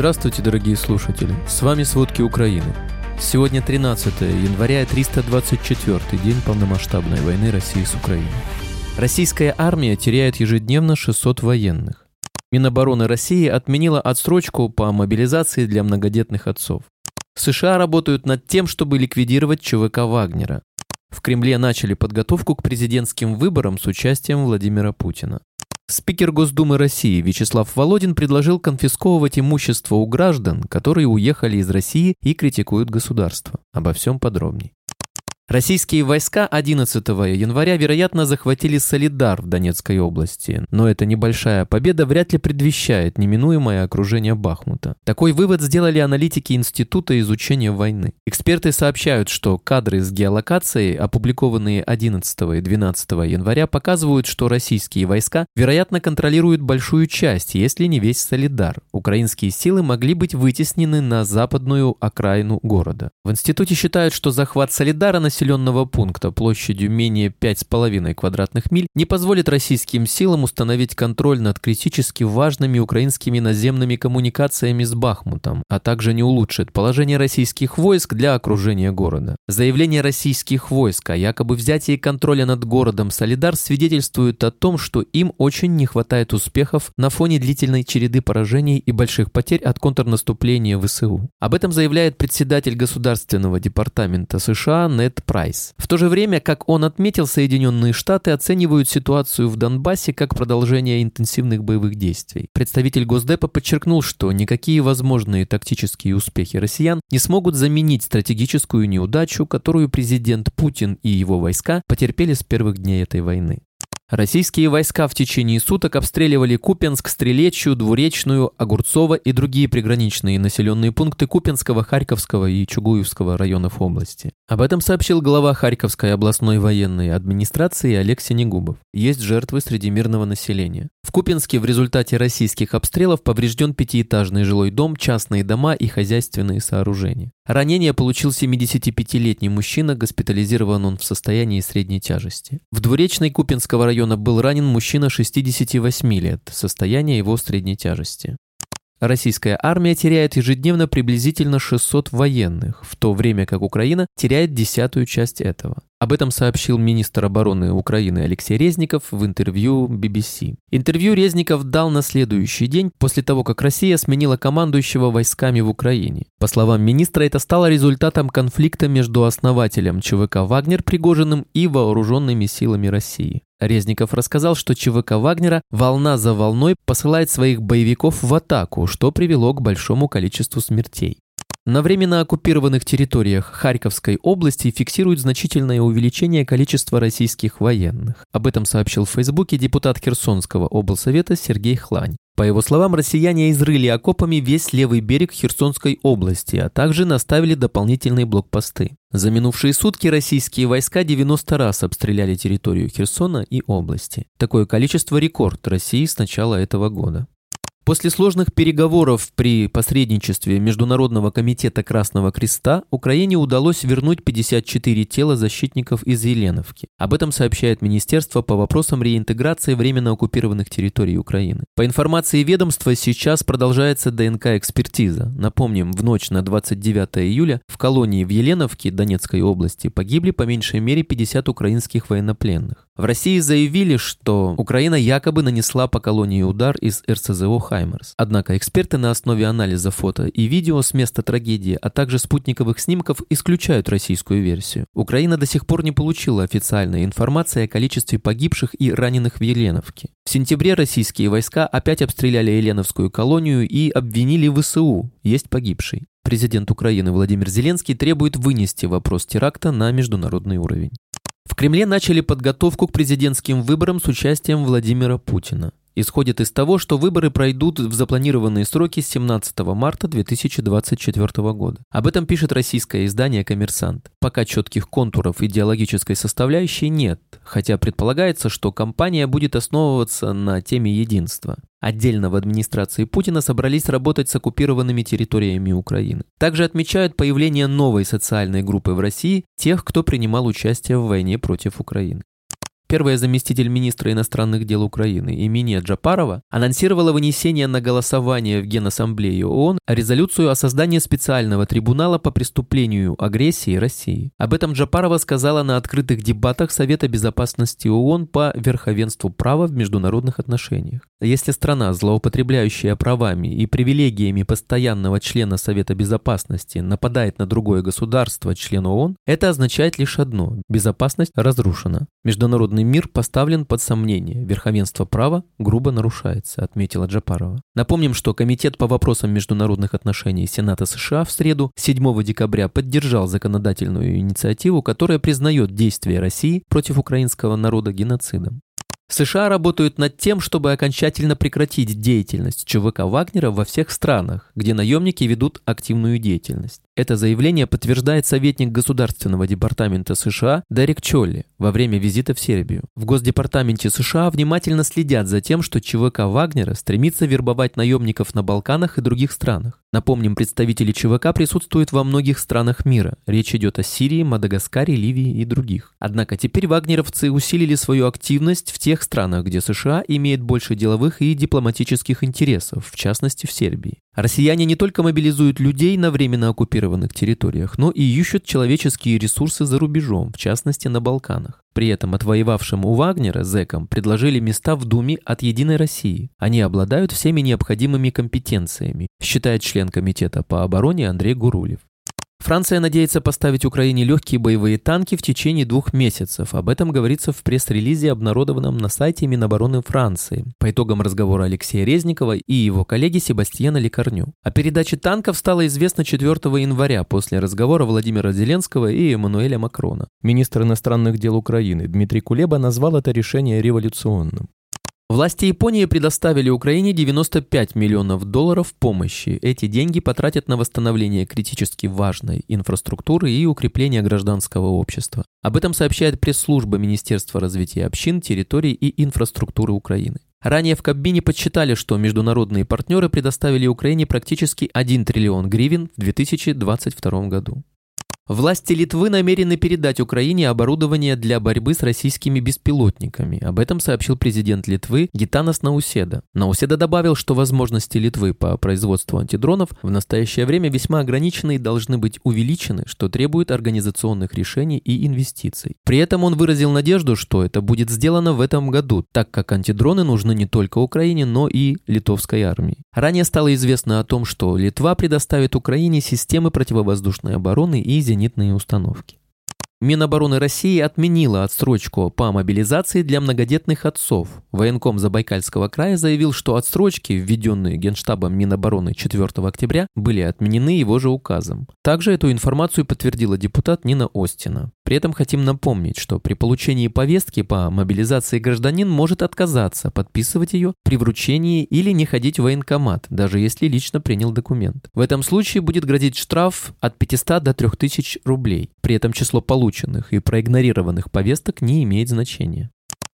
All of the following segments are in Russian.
Здравствуйте, дорогие слушатели! С вами «Сводки Украины». Сегодня 13 января, 324 день полномасштабной войны России с Украиной. Российская армия теряет ежедневно 600 военных. Минобороны России отменила отсрочку по мобилизации для многодетных отцов. США работают над тем, чтобы ликвидировать ЧВК Вагнера. В Кремле начали подготовку к президентским выборам с участием Владимира Путина. Спикер Госдумы России Вячеслав Володин предложил конфисковывать имущество у граждан, которые уехали из России и критикуют государство. Обо всем подробней. Российские войска 11 января, вероятно, захватили Солидар в Донецкой области, но эта небольшая победа вряд ли предвещает неминуемое окружение Бахмута. Такой вывод сделали аналитики Института изучения войны. Эксперты сообщают, что кадры с геолокацией, опубликованные 11 и 12 января, показывают, что российские войска, вероятно, контролируют большую часть, если не весь Солидар. Украинские силы могли быть вытеснены на западную окраину города. В институте считают, что захват Солидара на населенного пункта площадью менее 5,5 квадратных миль не позволит российским силам установить контроль над критически важными украинскими наземными коммуникациями с Бахмутом, а также не улучшит положение российских войск для окружения города. Заявление российских войск о якобы взятии контроля над городом Солидар свидетельствует о том, что им очень не хватает успехов на фоне длительной череды поражений и больших потерь от контрнаступления ВСУ. Об этом заявляет председатель Государственного департамента США Нед Прайс. В то же время, как он отметил, Соединенные Штаты оценивают ситуацию в Донбассе как продолжение интенсивных боевых действий. Представитель Госдепа подчеркнул, что никакие возможные тактические успехи россиян не смогут заменить стратегическую неудачу, которую президент Путин и его войска потерпели с первых дней этой войны. Российские войска в течение суток обстреливали Купенск, Стрелечью, Двуречную, Огурцово и другие приграничные населенные пункты Купенского, Харьковского и Чугуевского районов области. Об этом сообщил глава Харьковской областной военной администрации Олег Синегубов. Есть жертвы среди мирного населения. В Купенске в результате российских обстрелов поврежден пятиэтажный жилой дом, частные дома и хозяйственные сооружения. Ранение получил 75-летний мужчина, госпитализирован он в состоянии средней тяжести. В Двуречной Купинского района был ранен мужчина 68 лет, состояние его средней тяжести. Российская армия теряет ежедневно приблизительно 600 военных, в то время как Украина теряет десятую часть этого. Об этом сообщил министр обороны Украины Алексей Резников в интервью BBC. Интервью Резников дал на следующий день после того, как Россия сменила командующего войсками в Украине. По словам министра, это стало результатом конфликта между основателем ЧВК «Вагнер» Пригожиным и вооруженными силами России. Резников рассказал, что ЧВК Вагнера волна за волной посылает своих боевиков в атаку, что привело к большому количеству смертей. На временно оккупированных территориях Харьковской области фиксируют значительное увеличение количества российских военных. Об этом сообщил в Фейсбуке депутат Херсонского облсовета Сергей Хлань. По его словам, россияне изрыли окопами весь левый берег Херсонской области, а также наставили дополнительные блокпосты. За минувшие сутки российские войска 90 раз обстреляли территорию Херсона и области. Такое количество рекорд России с начала этого года. После сложных переговоров при посредничестве Международного комитета Красного Креста Украине удалось вернуть 54 тела защитников из Еленовки. Об этом сообщает Министерство по вопросам реинтеграции временно оккупированных территорий Украины. По информации ведомства, сейчас продолжается ДНК-экспертиза. Напомним, в ночь на 29 июля в колонии в Еленовке Донецкой области погибли по меньшей мере 50 украинских военнопленных. В России заявили, что Украина якобы нанесла по колонии удар из РСЗО «Хаймерс». Однако эксперты на основе анализа фото и видео с места трагедии, а также спутниковых снимков исключают российскую версию. Украина до сих пор не получила официальной информации о количестве погибших и раненых в Еленовке. В сентябре российские войска опять обстреляли Еленовскую колонию и обвинили ВСУ, есть погибший. Президент Украины Владимир Зеленский требует вынести вопрос теракта на международный уровень. В Кремле начали подготовку к президентским выборам с участием Владимира Путина. Исходит из того, что выборы пройдут в запланированные сроки с 17 марта 2024 года. Об этом пишет российское издание «Коммерсант». Пока четких контуров идеологической составляющей нет, хотя предполагается, что кампания будет основываться на теме единства. Отдельно в администрации Путина собрались работать с оккупированными территориями Украины. Также отмечают появление новой социальной группы в России, тех, кто принимал участие в войне против Украины. Первая заместитель министра иностранных дел Украины Имения Джапарова анонсировала вынесение на голосование в Генассамблее ООН резолюцию о создании специального трибунала по преступлению агрессии России. Об этом Джапарова сказала на открытых дебатах Совета безопасности ООН по верховенству права в международных отношениях. Если страна, злоупотребляющая правами и привилегиями постоянного члена Совета безопасности, нападает на другое государство, член ООН, это означает лишь одно – безопасность разрушена. Международный мир поставлен под сомнение, верховенство права грубо нарушается, отметила Джапарова. Напомним, что Комитет по вопросам международных отношений Сената США в среду 7 декабря поддержал законодательную инициативу, которая признает действия России против украинского народа геноцидом. США работают над тем, чтобы окончательно прекратить деятельность ЧВК Вагнера во всех странах, где наемники ведут активную деятельность. Это заявление подтверждает советник Государственного департамента США Дерек Чолли во время визита в Сербию. В Госдепартаменте США внимательно следят за тем, что ЧВК Вагнера стремится вербовать наемников на Балканах и других странах. Напомним, представители ЧВК присутствуют во многих странах мира. Речь идет о Сирии, Мадагаскаре, Ливии и других. Однако теперь вагнеровцы усилили свою активность в тех странах, где США имеет больше деловых и дипломатических интересов, в частности в Сербии. Россияне не только мобилизуют людей на временно оккупированных территориях, но и ищут человеческие ресурсы за рубежом, в частности на Балканах. При этом отвоевавшим у Вагнера зэкам предложили места в Думе от «Единой России». Они обладают всеми необходимыми компетенциями, считает член Комитета по обороне Андрей Гурулев. Франция надеется поставить Украине легкие боевые танки в течение двух месяцев. Об этом говорится в пресс-релизе, обнародованном на сайте Минобороны Франции. По итогам разговора Алексея Резникова и его коллеги Себастьяна Лекарню. О передаче танков стало известно 4 января после разговора Владимира Зеленского и Эммануэля Макрона. Министр иностранных дел Украины Дмитрий Кулеба назвал это решение революционным. Власти Японии предоставили Украине 95 миллионов долларов помощи. Эти деньги потратят на восстановление критически важной инфраструктуры и укрепление гражданского общества. Об этом сообщает пресс-служба Министерства развития общин, территорий и инфраструктуры Украины. Ранее в Кабмине подсчитали, что международные партнеры предоставили Украине практически 1 триллион гривен в 2022 году. Власти Литвы намерены передать Украине оборудование для борьбы с российскими беспилотниками. Об этом сообщил президент Литвы Гитанас Науседа. Науседа добавил, что возможности Литвы по производству антидронов в настоящее время весьма ограничены и должны быть увеличены, что требует организационных решений и инвестиций. При этом он выразил надежду, что это будет сделано в этом году, так как антидроны нужны не только Украине, но и литовской армии. Ранее стало известно о том, что Литва предоставит Украине системы противовоздушной обороны и зенитной зенитные установки. Минобороны России отменила отсрочку по мобилизации для многодетных отцов. Военком Забайкальского края заявил, что отсрочки, введенные Генштабом Минобороны 4 октября, были отменены его же указом. Также эту информацию подтвердила депутат Нина Остина. При этом хотим напомнить, что при получении повестки по мобилизации гражданин может отказаться подписывать ее при вручении или не ходить в военкомат, даже если лично принял документ. В этом случае будет грозить штраф от 500 до 3000 рублей. При этом число полученных полученных и проигнорированных повесток не имеет значения.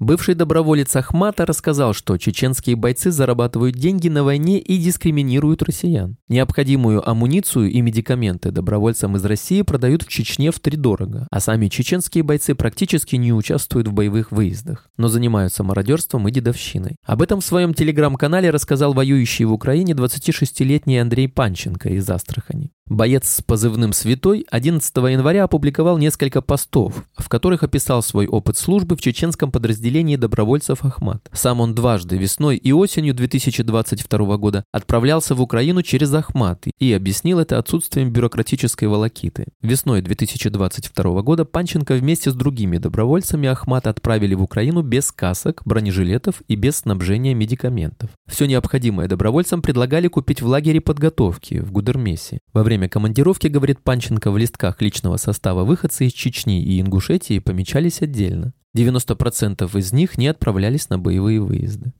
Бывший доброволец Ахмата рассказал, что чеченские бойцы зарабатывают деньги на войне и дискриминируют россиян. Необходимую амуницию и медикаменты добровольцам из России продают в Чечне втридорого, а сами чеченские бойцы практически не участвуют в боевых выездах, но занимаются мародерством и дедовщиной. Об этом в своем телеграм-канале рассказал воюющий в Украине 26-летний Андрей Панченко из Астрахани. Боец с позывным «Святой» 11 января опубликовал несколько постов, в которых описал свой опыт службы в чеченском подразделении добровольцев «Ахмат». Сам он дважды, весной и осенью 2022 года, отправлялся в Украину через «Ахмат» и объяснил это отсутствием бюрократической волокиты. Весной 2022 года Панченко вместе с другими добровольцами «Ахмат» отправили в Украину без касок, бронежилетов и без снабжения медикаментов. Все необходимое добровольцам предлагали купить в лагере подготовки в Гудермесе. Во время время командировки, говорит Панченко, в листках личного состава выходцы из Чечни и Ингушетии помечались отдельно. 90% из них не отправлялись на боевые выезды.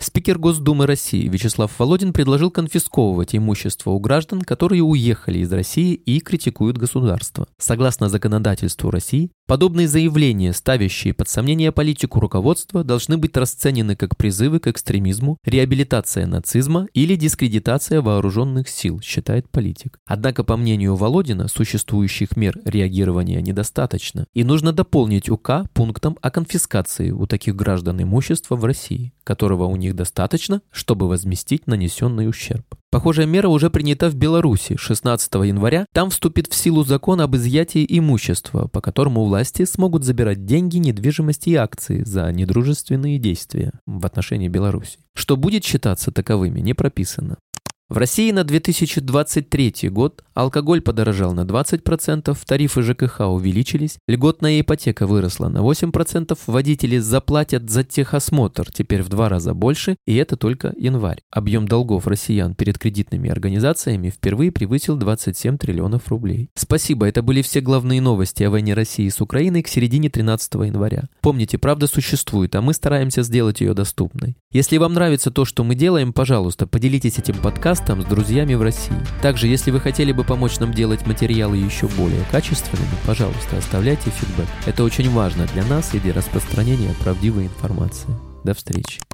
Спикер Госдумы России Вячеслав Володин предложил конфисковывать имущество у граждан, которые уехали из России и критикуют государство. Согласно законодательству России, Подобные заявления, ставящие под сомнение политику руководства, должны быть расценены как призывы к экстремизму, реабилитация нацизма или дискредитация вооруженных сил, считает политик. Однако, по мнению Володина, существующих мер реагирования недостаточно, и нужно дополнить УК пунктом о конфискации у таких граждан имущества в России, которого у них достаточно, чтобы возместить нанесенный ущерб. Похожая мера уже принята в Беларуси 16 января. Там вступит в силу закон об изъятии имущества, по которому власти смогут забирать деньги, недвижимость и акции за недружественные действия в отношении Беларуси. Что будет считаться таковыми, не прописано. В России на 2023 год алкоголь подорожал на 20%, тарифы ЖКХ увеличились, льготная ипотека выросла на 8%, водители заплатят за техосмотр теперь в два раза больше, и это только январь. Объем долгов россиян перед кредитными организациями впервые превысил 27 триллионов рублей. Спасибо, это были все главные новости о войне России с Украиной к середине 13 января. Помните, правда существует, а мы стараемся сделать ее доступной. Если вам нравится то, что мы делаем, пожалуйста, поделитесь этим подкастом подкастам с друзьями в России. Также, если вы хотели бы помочь нам делать материалы еще более качественными, пожалуйста, оставляйте фидбэк. Это очень важно для нас и для распространения правдивой информации. До встречи.